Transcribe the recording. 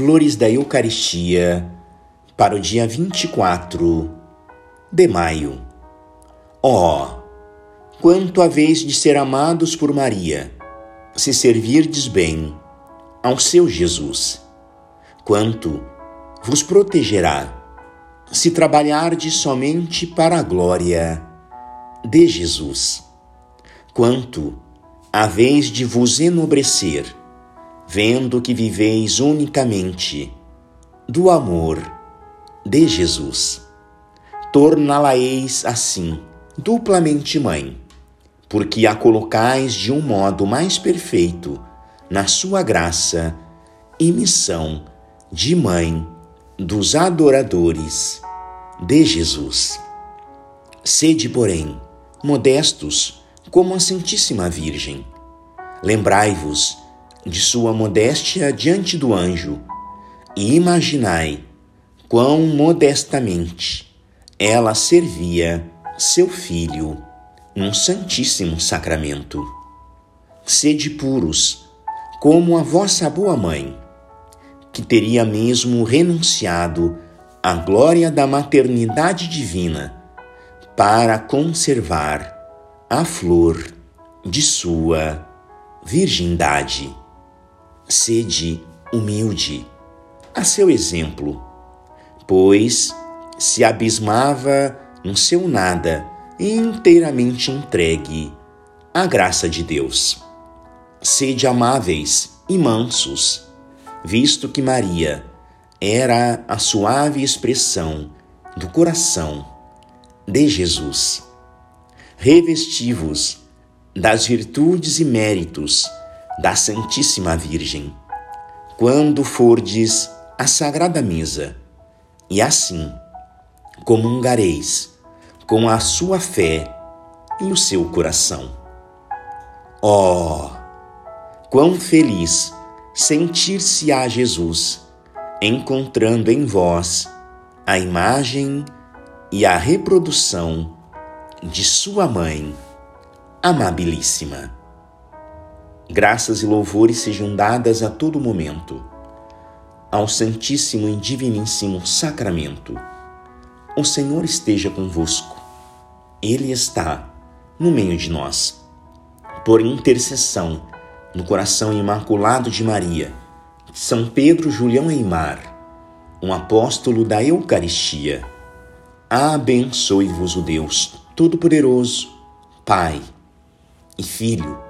Flores da Eucaristia para o dia 24 de maio. Ó, oh, quanto haveis de ser amados por Maria, se servirdes bem ao seu Jesus. Quanto vos protegerá se trabalhardes somente para a glória de Jesus. Quanto haveis de vos enobrecer, vendo que viveis unicamente do amor de Jesus. Torná-la-eis assim, duplamente mãe, porque a colocais de um modo mais perfeito na sua graça e missão de mãe dos adoradores de Jesus. Sede, porém, modestos como a Santíssima Virgem. Lembrai-vos de sua modéstia diante do anjo e imaginai quão modestamente ela servia seu filho num santíssimo sacramento. Sede puros, como a vossa boa mãe, que teria mesmo renunciado à glória da maternidade divina para conservar a flor de sua virgindade. Sede humilde a seu exemplo, pois se abismava no seu nada inteiramente entregue à graça de Deus. Sede amáveis e mansos, visto que Maria era a suave expressão do coração de Jesus. Revestivos das virtudes e méritos da Santíssima Virgem, quando fordes a Sagrada Mesa, e assim comungareis com a sua fé e o seu coração. Oh, quão feliz sentir-se a Jesus, encontrando em vós a imagem e a reprodução de sua mãe amabilíssima. Graças e louvores sejam dadas a todo momento ao Santíssimo e Diviníssimo Sacramento. O Senhor esteja convosco. Ele está no meio de nós. Por intercessão no coração imaculado de Maria, São Pedro Julião Eimar, um apóstolo da Eucaristia, abençoe-vos o Deus Todo-Poderoso, Pai e Filho